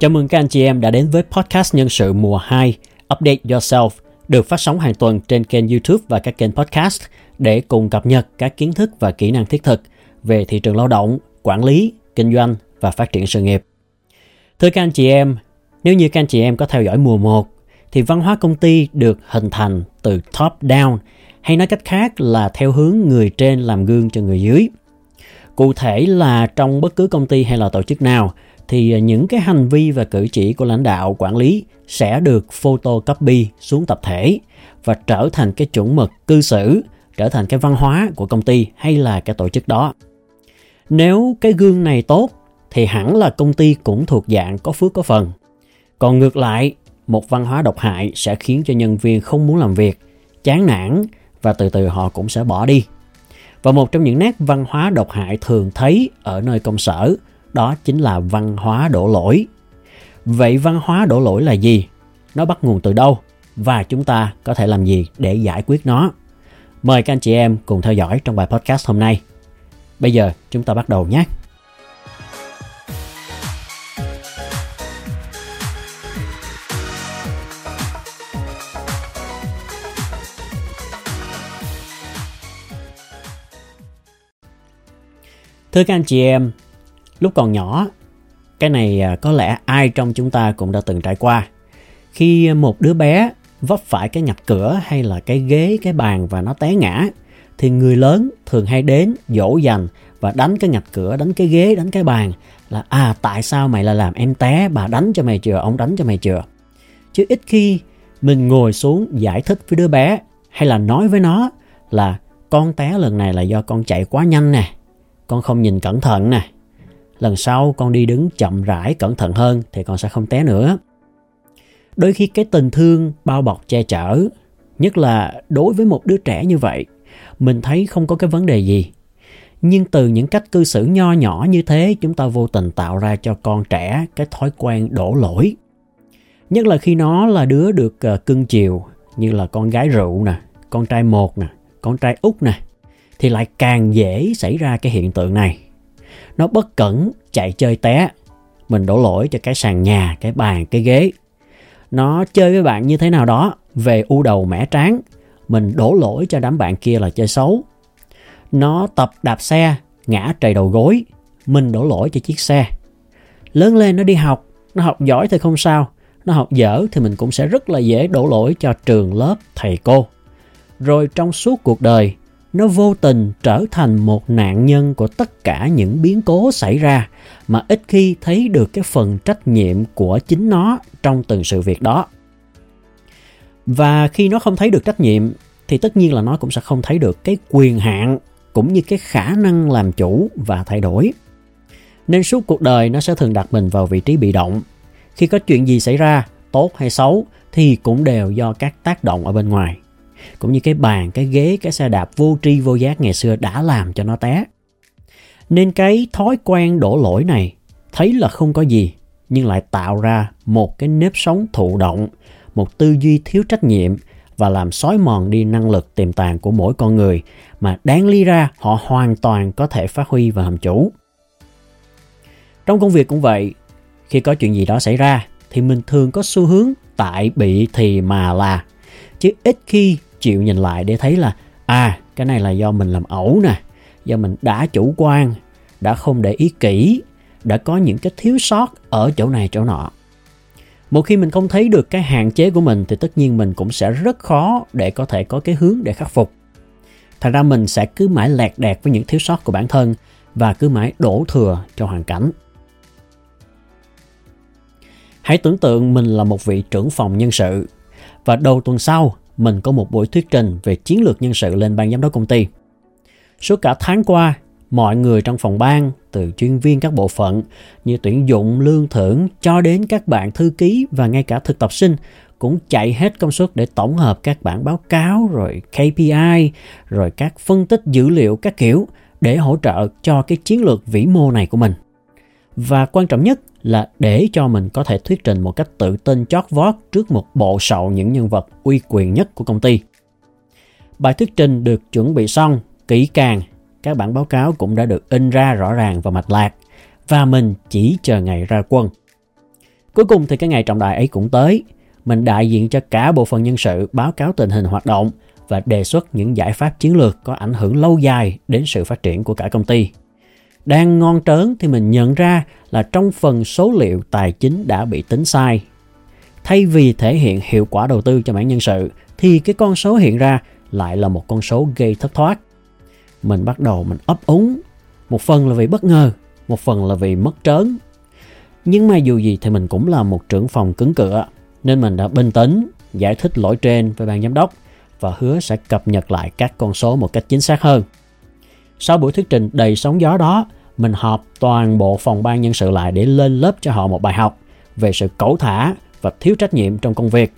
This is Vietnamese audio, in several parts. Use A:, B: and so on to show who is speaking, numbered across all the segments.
A: Chào mừng các anh chị em đã đến với podcast nhân sự mùa 2 Update Yourself được phát sóng hàng tuần trên kênh YouTube và các kênh podcast để cùng cập nhật các kiến thức và kỹ năng thiết thực về thị trường lao động, quản lý, kinh doanh và phát triển sự nghiệp. Thưa các anh chị em, nếu như các anh chị em có theo dõi mùa 1 thì văn hóa công ty được hình thành từ top down hay nói cách khác là theo hướng người trên làm gương cho người dưới. Cụ thể là trong bất cứ công ty hay là tổ chức nào thì à, những cái hành vi và cử chỉ của lãnh đạo quản lý sẽ được photocopy xuống tập thể và trở thành cái chuẩn mực cư xử, trở thành cái văn hóa của công ty hay là cái tổ chức đó. Nếu cái gương này tốt thì hẳn là công ty cũng thuộc dạng có phước có phần. Còn ngược lại, một văn hóa độc hại sẽ khiến cho nhân viên không muốn làm việc, chán nản và từ từ họ cũng sẽ bỏ đi. Và một trong những nét văn hóa độc hại thường thấy ở nơi công sở đó chính là văn hóa đổ lỗi. Vậy văn hóa đổ lỗi là gì? Nó bắt nguồn từ đâu? Và chúng ta có thể làm gì để giải quyết nó? Mời các anh chị em cùng theo dõi trong bài podcast hôm nay. Bây giờ chúng ta bắt đầu nhé. Thưa các anh chị em, lúc còn nhỏ, cái này à, có lẽ ai trong chúng ta cũng đã từng trải qua. Khi một đứa bé vấp phải cái ngạch cửa hay là cái ghế, cái bàn và nó té ngã, thì người lớn thường hay đến dỗ dành và đánh cái ngạch cửa, đánh cái ghế, đánh cái bàn là à tại sao mày lại làm em té, bà đánh cho mày chừa ông đánh cho mày chừa Chứ ít khi mình ngồi xuống giải thích với đứa bé hay là nói với nó là con té lần này là do con chạy quá nhanh nè, con không nhìn cẩn thận nè. Lần sau con đi đứng chậm rãi cẩn thận hơn thì con sẽ không té nữa. Đôi khi cái tình thương bao bọc che chở, nhất là đối với một đứa trẻ như vậy, mình thấy không có cái vấn đề gì. Nhưng từ những cách cư xử nho nhỏ như thế, chúng ta vô tình tạo ra cho con trẻ cái thói quen đổ lỗi. Nhất là khi nó là đứa được ờ, cưng chiều, như là con gái rượu nè, con trai một nè, con trai út nè, thì lại càng dễ xảy ra cái hiện tượng này. Nó bất cẩn chạy chơi té, mình đổ lỗi cho cái sàn nhà, cái bàn, cái ghế. Nó chơi với bạn như thế nào đó, về u đầu mẻ tráng, mình đổ lỗi cho đám bạn kia là chơi xấu. Nó tập đạp xe, ngã trầy đầu gối, mình đổ lỗi cho chiếc xe. Lớn lên nó đi học, nó học giỏi thì không sao, nó học dở thì mình cũng sẽ rất là dễ đổ lỗi cho trường lớp, thầy cô. Rồi trong suốt cuộc đời, nó vô tình trở thành một nạn nhân của tất cả những biến cố xảy ra, mà ít khi thấy được cái phần trách nhiệm của chính nó trong từng sự việc đó. Và khi nó không thấy được trách nhiệm, thì tất nhiên là nó cũng sẽ không thấy được cái quyền hạn cũng như cái khả năng làm chủ và thay đổi. Nên suốt cuộc đời nó sẽ thường đặt mình vào vị trí bị động. Khi có chuyện gì xảy ra, tốt hay xấu, thì cũng đều do các tác động ở bên ngoài cũng như cái bàn, cái ghế, cái xe đạp vô tri vô giác ngày xưa đã làm cho nó té. Nên cái thói quen đổ lỗi này thấy là không có gì nhưng lại tạo ra một cái nếp sống thụ động, một tư duy thiếu trách nhiệm và làm xói mòn đi năng lực tiềm tàng của mỗi con người mà đáng lý ra họ hoàn toàn có thể phát huy và làm chủ. Trong công việc cũng vậy, khi có chuyện gì đó xảy ra thì mình thường có xu hướng tại bị thì mà là chứ ít khi chịu nhìn lại để thấy là à cái này là do mình làm ẩu nè, do mình đã chủ quan, đã không để ý kỹ, đã có những cái thiếu sót ở chỗ này chỗ nọ. Một khi mình không thấy được cái hạn chế của mình thì tất nhiên mình cũng sẽ rất khó để có thể có cái hướng để khắc phục. Thành ra mình sẽ cứ mãi lẹt đẹt với những thiếu sót của bản thân và cứ mãi đổ thừa cho hoàn cảnh. Hãy tưởng tượng mình là một vị trưởng phòng nhân sự và đầu tuần sau mình có một buổi thuyết trình về chiến lược nhân sự lên ban giám đốc công ty. Suốt cả tháng qua, mọi người trong phòng ban, từ chuyên viên các bộ phận như tuyển dụng, lương thưởng cho đến các bạn thư ký và ngay cả thực tập sinh cũng chạy hết công suất để tổng hợp các bản báo cáo rồi KPI rồi các phân tích dữ liệu các kiểu để hỗ trợ cho cái chiến lược vĩ mô này của mình. Và quan trọng nhất là để cho mình có thể thuyết trình một cách tự tin chót vót trước một bộ sậu những nhân vật uy quyền nhất của công ty. Bài thuyết trình được chuẩn bị xong, kỹ càng, các bản báo cáo cũng đã được in ra rõ ràng và mạch lạc và mình chỉ chờ ngày ra quân. Cuối cùng thì cái ngày trọng đại ấy cũng tới. Mình đại diện cho cả bộ phận nhân sự báo cáo tình hình hoạt động và đề xuất những giải pháp chiến lược có ảnh hưởng lâu dài đến sự phát triển của cả công ty. Đang ngon trớn thì mình nhận ra là trong phần số liệu tài chính đã bị tính sai. Thay vì thể hiện hiệu quả đầu tư cho mảng nhân sự thì cái con số hiện ra lại là một con số gây thất thoát. Mình bắt đầu mình ấp úng, một phần là vì bất ngờ, một phần là vì mất trớn. Nhưng mà dù gì thì mình cũng là một trưởng phòng cứng cựa, nên mình đã bình tĩnh, giải thích lỗi trên với ban giám đốc và hứa sẽ cập nhật lại các con số một cách chính xác hơn. Sau buổi thuyết trình đầy sóng gió đó, mình họp toàn bộ phòng ban nhân sự lại để lên lớp cho họ một bài học về sự cẩu thả và thiếu trách nhiệm trong công việc.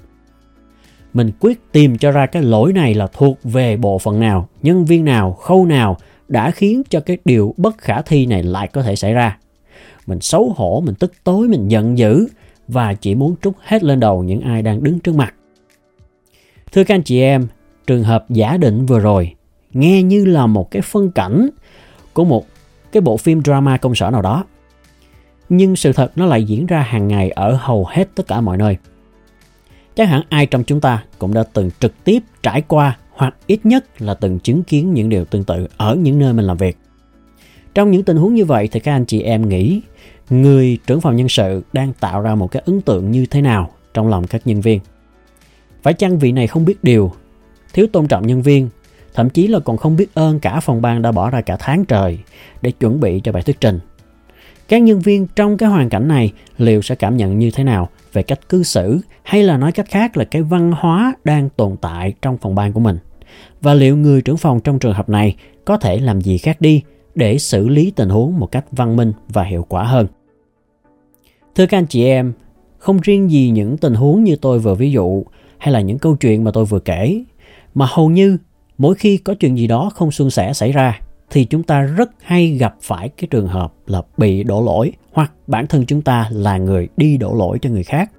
A: Mình quyết tìm cho ra cái lỗi này là thuộc về bộ phận nào, nhân viên nào, khâu nào đã khiến cho cái điều bất khả thi này lại có thể xảy ra. Mình xấu hổ, mình tức tối, mình giận dữ và chỉ muốn trút hết lên đầu những ai đang đứng trước mặt. Thưa các anh chị em, trường hợp giả định vừa rồi nghe như là một cái phân cảnh của một cái bộ phim drama công sở nào đó. Nhưng sự thật nó lại diễn ra hàng ngày ở hầu hết tất cả mọi nơi. Chắc hẳn ai trong chúng ta cũng đã từng trực tiếp trải qua hoặc ít nhất là từng chứng kiến những điều tương tự ở những nơi mình làm việc. Trong những tình huống như vậy thì các anh chị em nghĩ người trưởng phòng nhân sự đang tạo ra một cái ấn tượng như thế nào trong lòng các nhân viên? Phải chăng vị này không biết điều, thiếu tôn trọng nhân viên, thậm chí là còn không biết ơn cả phòng ban đã bỏ ra cả tháng trời để chuẩn bị cho bài thuyết trình. Các nhân viên trong cái hoàn cảnh này liệu sẽ cảm nhận như thế nào về cách cư xử hay là nói cách khác là cái văn hóa đang tồn tại trong phòng ban của mình? Và liệu người trưởng phòng trong trường hợp này có thể làm gì khác đi để xử lý tình huống một cách văn minh và hiệu quả hơn? Thưa các anh chị em, không riêng gì những tình huống như tôi vừa ví dụ hay là những câu chuyện mà tôi vừa kể, mà hầu như mỗi khi có chuyện gì đó không suôn sẻ xảy ra thì chúng ta rất hay gặp phải cái trường hợp là bị đổ lỗi hoặc bản thân chúng ta là người đi đổ lỗi cho người khác.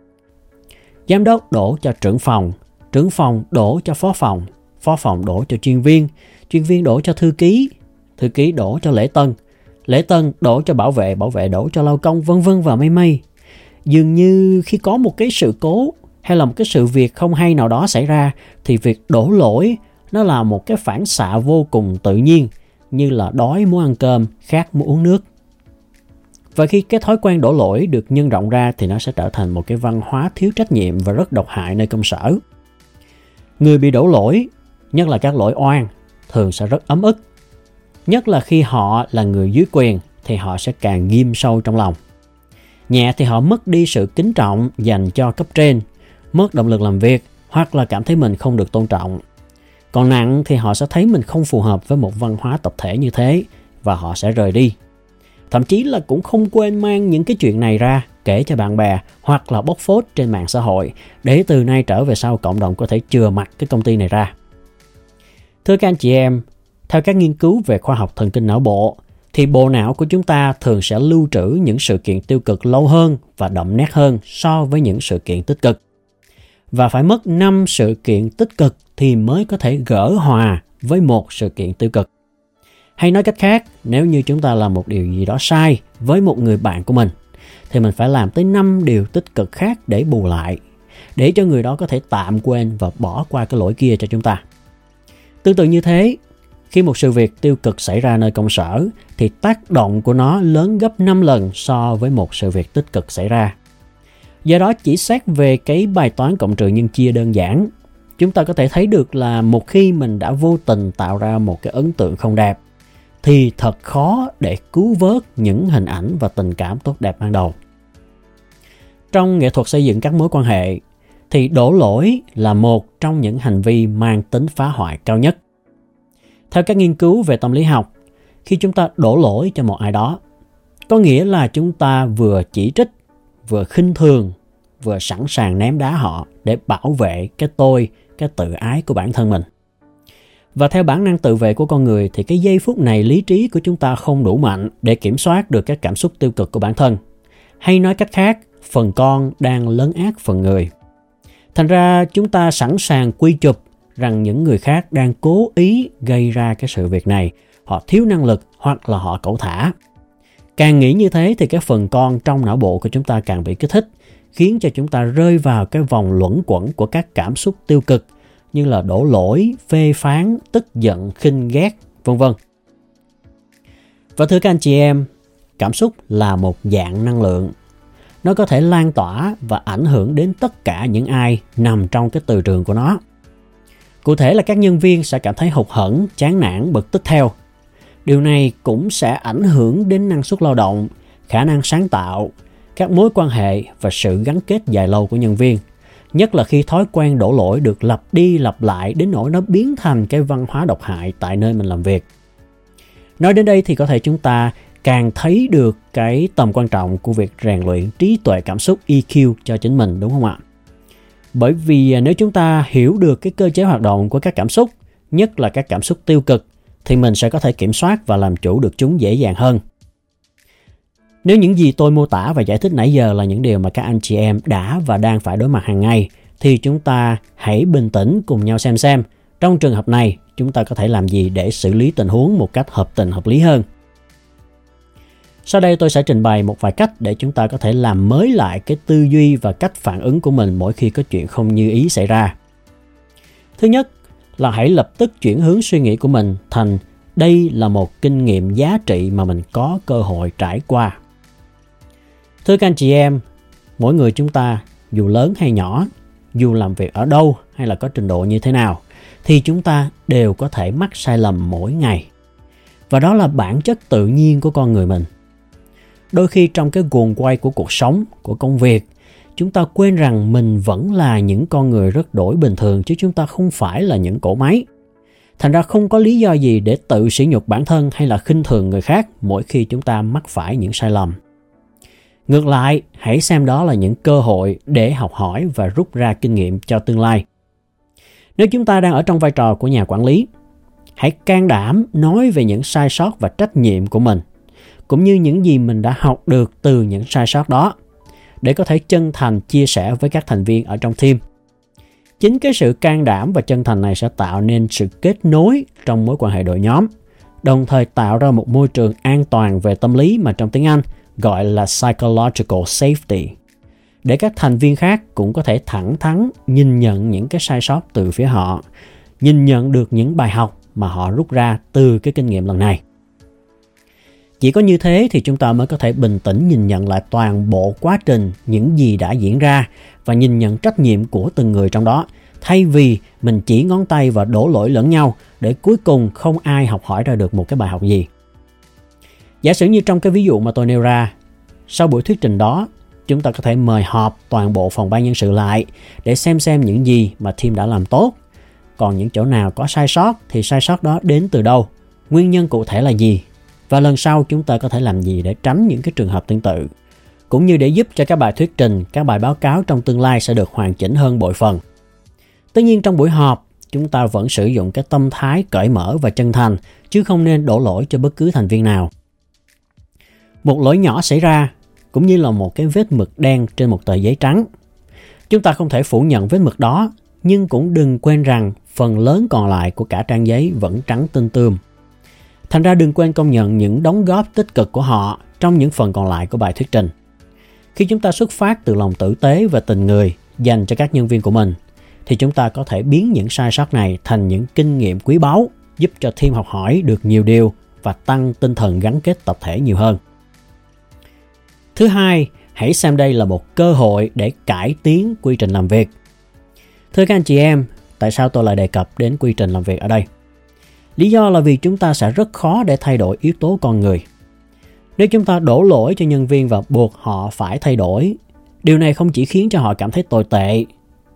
A: Giám đốc đổ cho trưởng phòng, trưởng phòng đổ cho phó phòng, phó phòng đổ cho chuyên viên, chuyên viên đổ cho thư ký, thư ký đổ cho lễ tân, lễ tân đổ cho bảo vệ, bảo vệ đổ cho lao công vân vân và mây mây. Dường như khi có một cái sự cố hay là một cái sự việc không hay nào đó xảy ra thì việc đổ lỗi nó là một cái phản xạ vô cùng tự nhiên như là đói muốn ăn cơm, khát muốn uống nước. Và khi cái thói quen đổ lỗi được nhân rộng ra thì nó sẽ trở thành một cái văn hóa thiếu trách nhiệm và rất độc hại nơi công sở. Người bị đổ lỗi, nhất là các lỗi oan, thường sẽ rất ấm ức. Nhất là khi họ là người dưới quyền thì họ sẽ càng ghim sâu trong lòng. Nhẹ thì họ mất đi sự kính trọng dành cho cấp trên, mất động lực làm việc hoặc là cảm thấy mình không được tôn trọng còn nặng thì họ sẽ thấy mình không phù hợp với một văn hóa tập thể như thế và họ sẽ rời đi. Thậm chí là cũng không quên mang những cái chuyện này ra kể cho bạn bè hoặc là bóc phốt trên mạng xã hội để từ nay trở về sau cộng đồng có thể chừa mặt cái công ty này ra. Thưa các anh chị em, theo các nghiên cứu về khoa học thần kinh não bộ, thì bộ não của chúng ta thường sẽ lưu trữ những sự kiện tiêu cực lâu hơn và đậm nét hơn so với những sự kiện tích cực. Và phải mất 5 sự kiện tích cực thì mới có thể gỡ hòa với một sự kiện tiêu cực. Hay nói cách khác, nếu như chúng ta làm một điều gì đó sai với một người bạn của mình thì mình phải làm tới 5 điều tích cực khác để bù lại, để cho người đó có thể tạm quên và bỏ qua cái lỗi kia cho chúng ta. Tương tự như thế, khi một sự việc tiêu cực xảy ra nơi công sở thì tác động của nó lớn gấp 5 lần so với một sự việc tích cực xảy ra. Do đó chỉ xét về cái bài toán cộng trừ nhân chia đơn giản chúng ta có thể thấy được là một khi mình đã vô tình tạo ra một cái ấn tượng không đẹp thì thật khó để cứu vớt những hình ảnh và tình cảm tốt đẹp ban đầu. Trong nghệ thuật xây dựng các mối quan hệ thì đổ lỗi là một trong những hành vi mang tính phá hoại cao nhất. Theo các nghiên cứu về tâm lý học, khi chúng ta đổ lỗi cho một ai đó, có nghĩa là chúng ta vừa chỉ trích, vừa khinh thường, vừa sẵn sàng ném đá họ để bảo vệ cái tôi cái tự ái của bản thân mình. Và theo bản năng tự vệ của con người thì cái giây phút này lý trí của chúng ta không đủ mạnh để kiểm soát được các cảm xúc tiêu cực của bản thân. Hay nói cách khác, phần con đang lớn ác phần người. Thành ra chúng ta sẵn sàng quy chụp rằng những người khác đang cố ý gây ra cái sự việc này. Họ thiếu năng lực hoặc là họ cẩu thả. Càng nghĩ như thế thì cái phần con trong não bộ của chúng ta càng bị kích thích khiến cho chúng ta rơi vào cái vòng luẩn quẩn của các cảm xúc tiêu cực như là đổ lỗi, phê phán, tức giận, khinh ghét, vân vân. Và thưa các anh chị em, cảm xúc là một dạng năng lượng. Nó có thể lan tỏa và ảnh hưởng đến tất cả những ai nằm trong cái từ trường của nó. Cụ thể là các nhân viên sẽ cảm thấy hụt hẫng, chán nản, bực tức theo. Điều này cũng sẽ ảnh hưởng đến năng suất lao động, khả năng sáng tạo, các mối quan hệ và sự gắn kết dài lâu của nhân viên. Nhất là khi thói quen đổ lỗi được lặp đi lặp lại đến nỗi nó biến thành cái văn hóa độc hại tại nơi mình làm việc. Nói đến đây thì có thể chúng ta càng thấy được cái tầm quan trọng của việc rèn luyện trí tuệ cảm xúc EQ cho chính mình đúng không ạ? Bởi vì à, nếu chúng ta hiểu được cái cơ chế hoạt động của các cảm xúc, nhất là các cảm xúc tiêu cực, thì mình sẽ có thể kiểm soát và làm chủ được chúng dễ dàng hơn. Nếu những gì tôi mô tả và giải thích nãy giờ là những điều mà các anh chị em đã và đang phải đối mặt hàng ngày, thì chúng ta hãy bình tĩnh cùng nhau xem xem trong trường hợp này chúng ta có thể làm gì để xử lý tình huống một cách hợp tình hợp lý hơn. Sau đây tôi sẽ trình bày một vài cách để chúng ta có thể làm mới lại cái tư duy và cách phản ứng của mình mỗi khi có chuyện không như ý xảy ra. Thứ nhất là hãy lập tức chuyển hướng suy nghĩ của mình thành đây là một kinh nghiệm giá trị mà mình có cơ hội trải qua. Thưa các anh chị em, mỗi người chúng ta dù lớn hay nhỏ, dù làm việc ở đâu hay là có trình độ như thế nào thì chúng ta đều có thể mắc sai lầm mỗi ngày. Và đó là bản chất tự nhiên của con người mình. Đôi khi trong cái guồng quay của cuộc sống của công việc chúng ta quên rằng mình vẫn là những con người rất đổi bình thường chứ chúng ta không phải là những cỗ máy. Thành ra không có lý do gì để tự sỉ nhục bản thân hay là khinh thường người khác mỗi khi chúng ta mắc phải những sai lầm ngược lại hãy xem đó là những cơ hội để học hỏi và rút ra kinh nghiệm cho tương lai nếu chúng ta đang ở trong vai trò của nhà quản lý hãy can đảm nói về những sai sót và trách nhiệm của mình cũng như những gì mình đã học được từ những sai sót đó để có thể chân thành chia sẻ với các thành viên ở trong team. Chính cái sự can đảm và chân thành này sẽ tạo nên sự kết nối trong mối quan hệ đội nhóm, đồng thời tạo ra một môi trường an toàn về tâm lý mà trong tiếng Anh gọi là psychological safety. Để các thành viên khác cũng có thể thẳng thắn nhìn nhận những cái sai sót từ phía họ, nhìn nhận được những bài học mà họ rút ra từ cái kinh nghiệm lần này. Chỉ có như thế thì chúng ta mới có thể bình tĩnh nhìn nhận lại toàn bộ quá trình những gì đã diễn ra và nhìn nhận trách nhiệm của từng người trong đó thay vì mình chỉ ngón tay và đổ lỗi lẫn nhau để cuối cùng không ai học hỏi ra được một cái bài học gì. Giả sử như trong cái ví dụ mà tôi nêu ra, sau buổi thuyết trình đó, chúng ta có thể mời họp toàn bộ phòng ban nhân sự lại để xem xem những gì mà team đã làm tốt. Còn những chỗ nào có sai sót thì sai sót đó đến từ đâu, nguyên nhân cụ thể là gì và lần sau chúng ta có thể làm gì để tránh những cái trường hợp tương tự. Cũng như để giúp cho các bài thuyết trình các bài báo cáo trong tương lai sẽ được hoàn chỉnh hơn bội phần. Tất nhiên trong buổi họp chúng ta vẫn sử dụng cái tâm thái cởi mở và chân thành chứ không nên đổ lỗi cho bất cứ thành viên nào một lỗi nhỏ xảy ra cũng như là một cái vết mực đen trên một tờ giấy trắng chúng ta không thể phủ nhận vết mực đó nhưng cũng đừng quên rằng phần lớn còn lại của cả trang giấy vẫn trắng tinh tươm Thành ra đừng quên công nhận những đóng góp tích cực của họ trong những phần còn lại của bài thuyết trình. Khi chúng ta xuất phát từ lòng tử tế và tình người dành cho các nhân viên của mình, thì chúng ta có thể biến những sai sót này thành những kinh nghiệm quý báu giúp cho team học hỏi được nhiều điều và tăng tinh thần gắn kết tập thể nhiều hơn. Thứ hai, hãy xem đây là một cơ hội để cải tiến quy trình làm việc. Thưa các anh chị em, tại sao tôi lại đề cập đến quy trình làm việc ở đây? Lý do là vì chúng ta sẽ rất khó để thay đổi yếu tố con người. Nếu chúng ta đổ lỗi cho nhân viên và buộc họ phải thay đổi, điều này không chỉ khiến cho họ cảm thấy tồi tệ,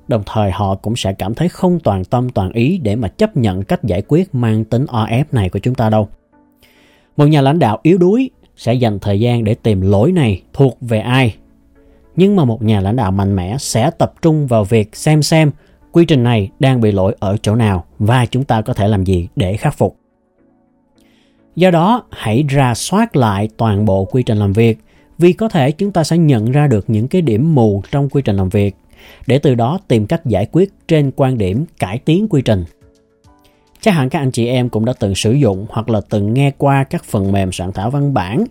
A: đồng thời họ cũng sẽ cảm thấy không toàn tâm toàn ý để mà chấp nhận cách giải quyết mang tính o ép này của chúng ta đâu. Một nhà lãnh đạo yếu đuối sẽ dành thời gian để tìm lỗi này thuộc về ai. Nhưng mà một nhà lãnh đạo mạnh mẽ sẽ tập trung vào việc xem xem quy trình này đang bị lỗi ở chỗ nào và chúng ta có thể làm gì để khắc phục. Do đó, hãy ra soát lại toàn bộ quy trình làm việc vì có thể chúng ta sẽ nhận ra được những cái điểm mù trong quy trình làm việc để từ đó tìm cách giải quyết trên quan điểm cải tiến quy trình. Chắc hẳn các anh chị em cũng đã từng sử dụng hoặc là từng nghe qua các phần mềm soạn thảo văn bản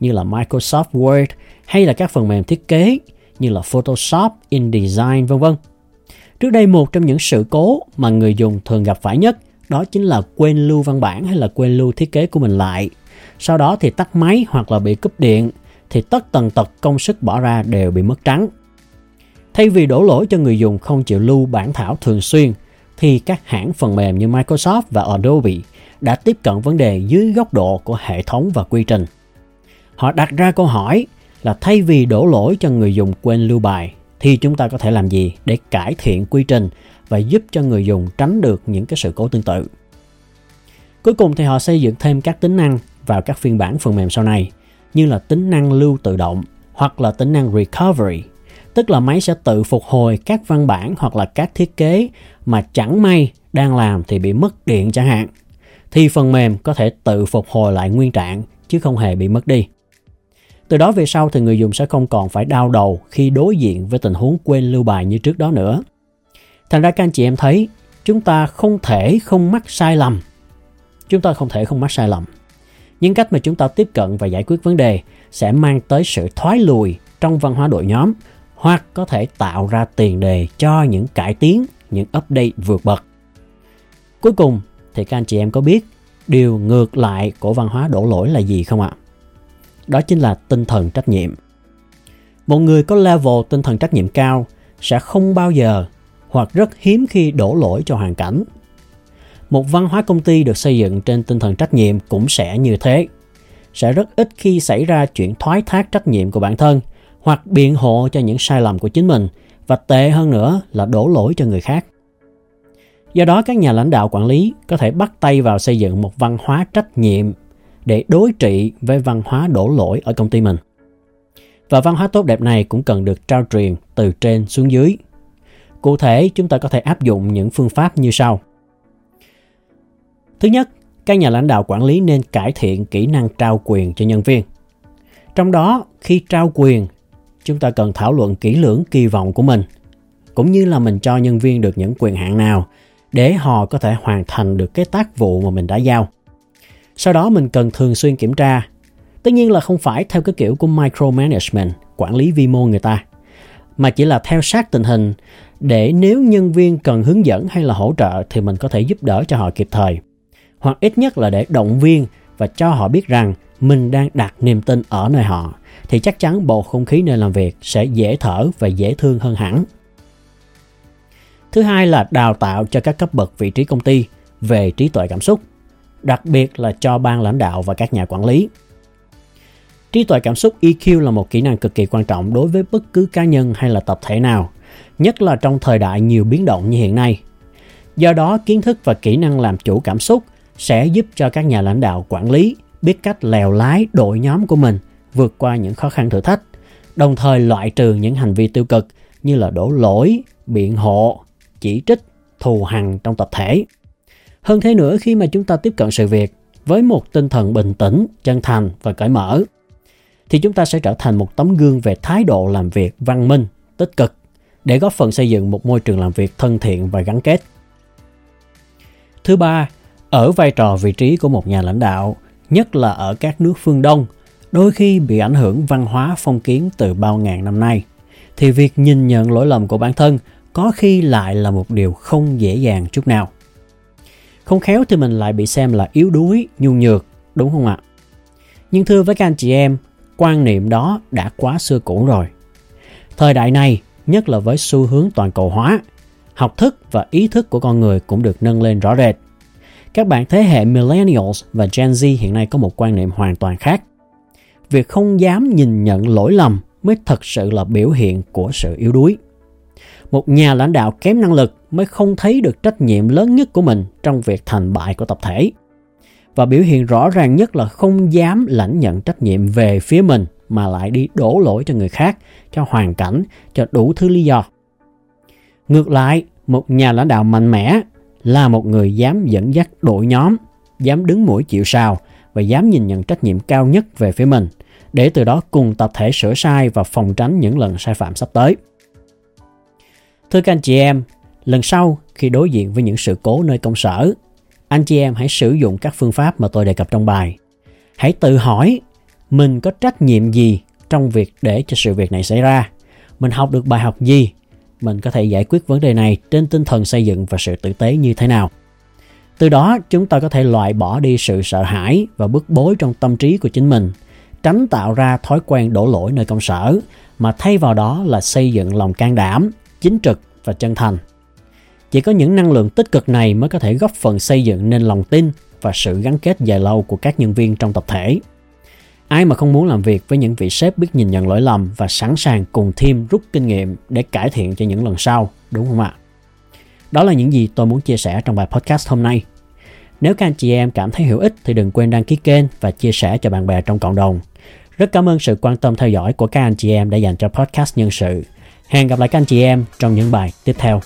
A: như là Microsoft Word hay là các phần mềm thiết kế như là Photoshop, InDesign vân vân. Trước đây một trong những sự cố mà người dùng thường gặp phải nhất đó chính là quên lưu văn bản hay là quên lưu thiết kế của mình lại. Sau đó thì tắt máy hoặc là bị cúp điện thì tất tần tật công sức bỏ ra đều bị mất trắng. Thay vì đổ lỗi cho người dùng không chịu lưu bản thảo thường xuyên thì các hãng phần mềm như Microsoft và Adobe đã tiếp cận vấn đề dưới góc độ của hệ thống và quy trình. Họ đặt ra câu hỏi là thay vì đổ lỗi cho người dùng quên lưu bài thì chúng ta có thể làm gì để cải thiện quy trình và giúp cho người dùng tránh được những cái sự cố tương tự. Cuối cùng thì họ xây dựng thêm các tính năng vào các phiên bản phần mềm sau này như là tính năng lưu tự động hoặc là tính năng recovery, tức là máy sẽ tự phục hồi các văn bản hoặc là các thiết kế mà chẳng may đang làm thì bị mất điện chẳng hạn thì phần mềm có thể tự phục hồi lại nguyên trạng, chứ không hề bị mất đi. Từ đó về sau thì người dùng sẽ không còn phải đau đầu khi đối diện với tình huống quên lưu bài như trước đó nữa. Thành ra các anh chị em thấy, chúng ta không thể không mắc sai lầm. Chúng ta không thể không mắc sai lầm. Những cách mà chúng ta tiếp cận và giải quyết vấn đề sẽ mang tới sự thoái lùi trong văn hóa đội nhóm hoặc có thể tạo ra tiền đề cho những cải tiến, những update vượt bậc. Cuối cùng thì các anh chị em có biết điều ngược lại của văn hóa đổ lỗi là gì không ạ? Đó chính là tinh thần trách nhiệm. Một người có level tinh thần trách nhiệm cao sẽ không bao giờ hoặc rất hiếm khi đổ lỗi cho hoàn cảnh. Một văn hóa công ty được xây dựng trên tinh thần trách nhiệm cũng sẽ như thế. Sẽ rất ít khi xảy ra chuyện thoái thác trách nhiệm của bản thân hoặc biện hộ cho những sai lầm của chính mình và tệ hơn nữa là đổ lỗi cho người khác. Do đó các nhà lãnh đạo quản lý có thể bắt tay vào xây dựng một văn hóa trách nhiệm để đối trị với văn hóa đổ lỗi ở công ty mình. Và văn hóa tốt đẹp này cũng cần được trao truyền từ trên xuống dưới. Cụ thể, chúng ta có thể áp dụng những phương pháp như sau. Thứ nhất, các nhà lãnh đạo quản lý nên cải thiện kỹ năng trao quyền cho nhân viên. Trong đó, khi trao quyền, chúng ta cần thảo luận kỹ lưỡng kỳ vọng của mình, cũng như là mình cho nhân viên được những quyền hạn nào để họ có thể hoàn thành được cái tác vụ mà mình đã giao. Sau đó mình cần thường xuyên kiểm tra. Tất nhiên là không phải theo cái kiểu của micromanagement, quản lý vi mô người ta, mà chỉ là theo sát tình hình để nếu nhân viên cần hướng dẫn hay là hỗ trợ thì mình có thể giúp đỡ cho họ kịp thời. Hoặc ít nhất là để động viên và cho họ biết rằng mình đang đặt niềm tin ở nơi họ thì chắc chắn bầu không khí nơi làm việc sẽ dễ thở và dễ thương hơn hẳn. Thứ hai là đào tạo cho các cấp bậc vị trí công ty về trí tuệ cảm xúc, đặc biệt là cho ban lãnh đạo và các nhà quản lý. Trí tuệ cảm xúc EQ là một kỹ năng cực kỳ quan trọng đối với bất cứ cá nhân hay là tập thể nào, nhất là trong thời đại nhiều biến động như hiện nay. Do đó, kiến thức và kỹ năng làm chủ cảm xúc sẽ giúp cho các nhà lãnh đạo quản lý biết cách lèo lái đội nhóm của mình vượt qua những khó khăn thử thách, đồng thời loại trừ những hành vi tiêu cực như là đổ lỗi, biện hộ, chỉ trích, thù hằn trong tập thể. Hơn thế nữa khi mà chúng ta tiếp cận sự việc với một tinh thần bình tĩnh, chân thành và cởi mở thì chúng ta sẽ trở thành một tấm gương về thái độ làm việc văn minh, tích cực để góp phần xây dựng một môi trường làm việc thân thiện và gắn kết. Thứ ba, ở vai trò vị trí của một nhà lãnh đạo, nhất là ở các nước phương Đông, đôi khi bị ảnh hưởng văn hóa phong kiến từ bao ngàn năm nay, thì việc nhìn nhận lỗi lầm của bản thân có khi lại là một điều không dễ dàng chút nào. Không khéo thì mình lại bị xem là yếu đuối, nhu nhược, đúng không ạ? Nhưng thưa với các anh chị em, quan niệm đó đã quá xưa cũ rồi. Thời đại này, nhất là với xu hướng toàn cầu hóa, học thức và ý thức của con người cũng được nâng lên rõ rệt. Các bạn thế hệ Millennials và Gen Z hiện nay có một quan niệm hoàn toàn khác. Việc không dám nhìn nhận lỗi lầm mới thật sự là biểu hiện của sự yếu đuối một nhà lãnh đạo kém năng lực mới không thấy được trách nhiệm lớn nhất của mình trong việc thành bại của tập thể. Và biểu hiện rõ ràng nhất là không dám lãnh nhận trách nhiệm về phía mình mà lại đi đổ lỗi cho người khác, cho hoàn cảnh, cho đủ thứ lý do. Ngược lại, một nhà lãnh đạo mạnh mẽ là một người dám dẫn dắt đội nhóm, dám đứng mũi chịu sào và dám nhìn nhận trách nhiệm cao nhất về phía mình, để từ đó cùng tập thể sửa sai và phòng tránh những lần sai phạm sắp tới. Thưa các anh chị em, lần sau khi đối diện với những sự cố nơi công sở, anh chị em hãy sử dụng các phương pháp mà tôi đề cập trong bài. Hãy tự hỏi mình có trách nhiệm gì trong việc để cho sự việc này xảy ra. mình học được bài học gì mình có thể giải quyết vấn đề này trên tinh thần xây dựng và sự tử tế như thế nào từ đó, chúng ta có thể loại bỏ đi sự sợ hãi và bức bối trong tâm trí của chính mình, tránh tạo ra thói quen đổ lỗi nơi công sở, mà thay vào đó là xây dựng lòng can đảm, chính trực và chân thành. Chỉ có những năng lượng tích cực này mới có thể góp phần xây dựng nên lòng tin và sự gắn kết dài lâu của các nhân viên trong tập thể. Ai mà không muốn làm việc với những vị sếp biết nhìn nhận lỗi lầm và sẵn sàng cùng team rút kinh nghiệm để cải thiện cho những lần sau, đúng không ạ? Đó là những gì tôi muốn chia sẻ trong bài podcast hôm nay. Nếu các anh chị em cảm thấy hữu ích thì đừng quên đăng ký kênh và chia sẻ cho bạn bè trong cộng đồng. Rất cảm ơn sự quan tâm theo dõi của các anh chị em đã dành cho podcast nhân sự. Hẹn gặp lại các anh chị em trong những bài tiếp theo.